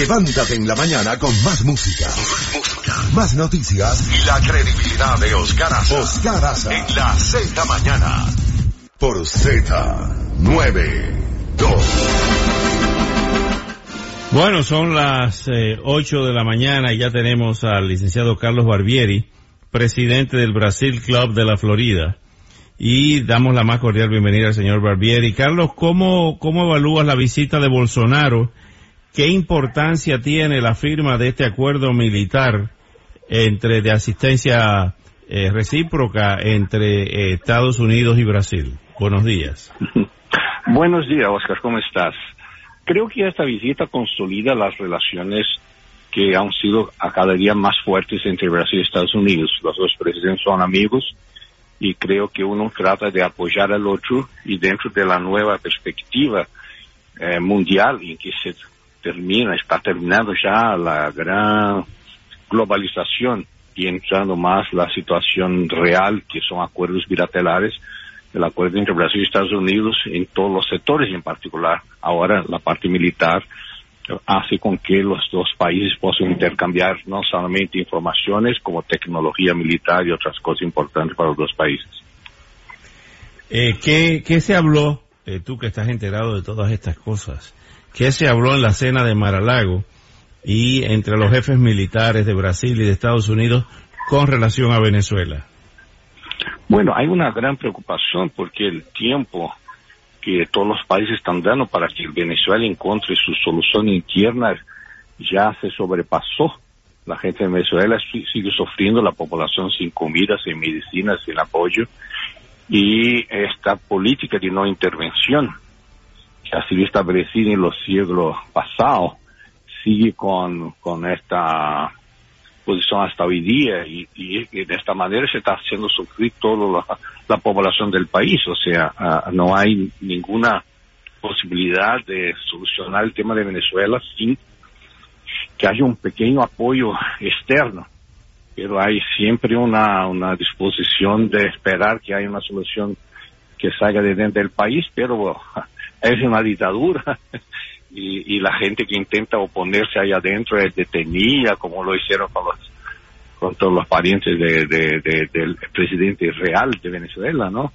Levántate en la mañana con más música. Más noticias y la credibilidad de Oscar Aza. Oscar Aza. En la Z mañana. Por Z92. Bueno, son las eh, 8 de la mañana y ya tenemos al licenciado Carlos Barbieri, presidente del Brasil Club de la Florida. Y damos la más cordial bienvenida al señor Barbieri. Carlos, ¿cómo, cómo evalúas la visita de Bolsonaro? ¿Qué importancia tiene la firma de este acuerdo militar entre de asistencia eh, recíproca entre eh, Estados Unidos y Brasil? Buenos días. Buenos días, Oscar, ¿cómo estás? Creo que esta visita consolida las relaciones que han sido a cada día más fuertes entre Brasil y Estados Unidos. Los dos presidentes son amigos y creo que uno trata de apoyar al otro y dentro de la nueva perspectiva eh, mundial en que se termina, está terminando ya la gran globalización y entrando más la situación real, que son acuerdos bilaterales, el acuerdo entre Brasil y Estados Unidos en todos los sectores en particular ahora la parte militar hace con que los dos países puedan intercambiar no solamente informaciones como tecnología militar y otras cosas importantes para los dos países. Eh, ¿qué, ¿Qué se habló, eh, tú que estás enterado de todas estas cosas, qué se habló en la cena de Maralago y entre los jefes militares de Brasil y de Estados Unidos con relación a Venezuela? Bueno, hay una gran preocupación porque el tiempo que todos los países están dando para que Venezuela encuentre su solución interna ya se sobrepasó. La gente de Venezuela sigue sufriendo, la población sin comida, sin medicinas, sin apoyo. Y esta política de no intervención que ha sido establecida en los siglos pasados sigue con, con esta posición hasta hoy día y, y, de esta manera se está haciendo sufrir toda la, la población del país. O sea, uh, no hay ninguna posibilidad de solucionar el tema de Venezuela sin que haya un pequeño apoyo externo. Pero hay siempre una, una disposición de esperar que haya una solución que salga de dentro del país, pero es una dictadura y, y, la gente que intenta oponerse ahí adentro es detenida, como lo hicieron con los con todos los parientes de, de, de, del presidente real de Venezuela, ¿no?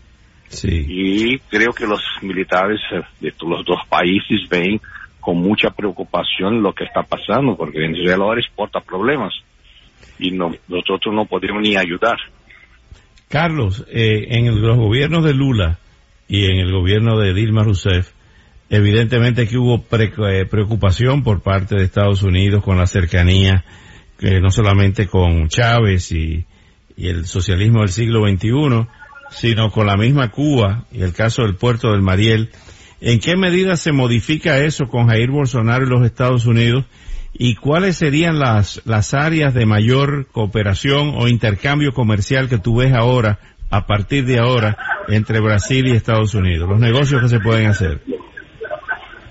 Sí. Y creo que los militares de los dos países ven con mucha preocupación lo que está pasando, porque Venezuela ahora exporta problemas y no, nosotros no podemos ni ayudar. Carlos, eh, en los gobiernos de Lula y en el gobierno de Dilma Rousseff, evidentemente que hubo pre preocupación por parte de Estados Unidos con la cercanía, que no solamente con Chávez y, y, el socialismo del siglo XXI, sino con la misma Cuba y el caso del puerto del Mariel. ¿En qué medida se modifica eso con Jair Bolsonaro y los Estados Unidos? ¿Y cuáles serían las, las áreas de mayor cooperación o intercambio comercial que tú ves ahora, a partir de ahora, entre Brasil y Estados Unidos? Los negocios que se pueden hacer.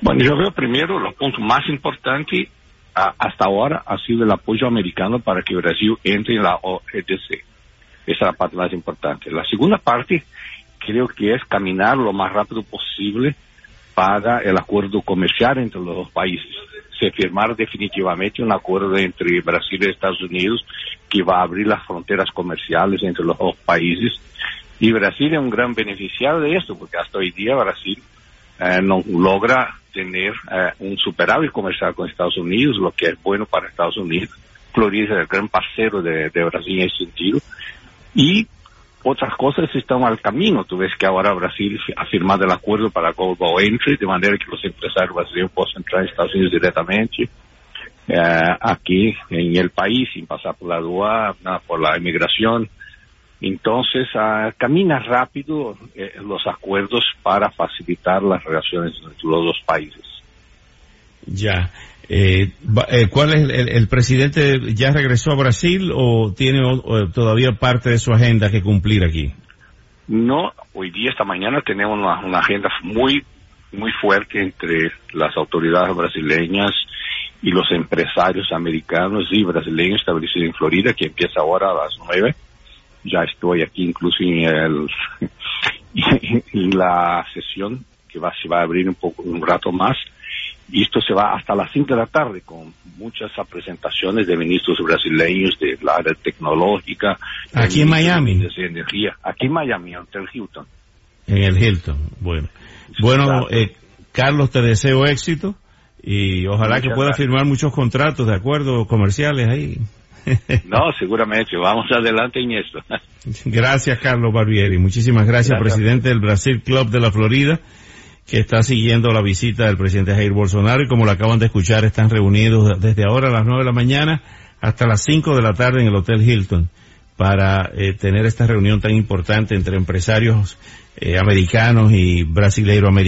Bueno, yo veo primero los puntos más importantes hasta ahora ha sido el apoyo americano para que Brasil entre en la OEDC. Esa es la parte más importante. La segunda parte creo que es caminar lo más rápido posible para el acuerdo comercial entre los dos países. Se firmar definitivamente un acuerdo entre Brasil y Estados Unidos que va a abrir las fronteras comerciales entre los dos países. Y Brasil es un gran beneficiario de esto, porque hasta hoy día Brasil eh, no logra tener eh, un superávit comercial con Estados Unidos, lo que es bueno para Estados Unidos. Florida es el gran parcero de, de Brasil en ese sentido. Y otras cosas están al camino. Tú ves que ahora Brasil ha firmado el acuerdo para Global Entry, de manera que los empresarios brasileños puedan entrar en Estados Unidos directamente eh, aquí en el país, sin pasar por la aduana, por la inmigración. Entonces, uh, camina rápido eh, los acuerdos para facilitar las relaciones entre los dos países. Ya. Eh, eh, ¿Cuál es el, el, presidente? ¿Ya regresó a Brasil o tiene o, todavía parte de su agenda que cumplir aquí? No, hoy día, esta mañana, tenemos una, una agenda muy, muy fuerte entre las autoridades brasileñas y los empresarios americanos y brasileños establecidos en Florida, que empieza ahora a las nueve. Ya estoy aquí incluso en, el, en la sesión que va, se va a abrir un poco, un rato más. Y esto se va hasta las 5 de la tarde con muchas presentaciones de ministros brasileños de la área tecnológica. Aquí en Miami. De energía. Aquí en Miami, en el Hilton. En el Hilton, bueno. Bueno, eh, Carlos, te deseo éxito y ojalá que pueda firmar muchos contratos de acuerdo comerciales ahí. no, seguramente, vamos adelante en esto. gracias, Carlos Barbieri. Muchísimas gracias, presidente del Brasil Club de la Florida, que está siguiendo la visita del presidente Jair Bolsonaro y como lo acaban de escuchar, están reunidos desde ahora a las nueve de la mañana hasta las cinco de la tarde en el Hotel Hilton para eh, tener esta reunión tan importante entre empresarios eh, americanos y brasileiro americanos.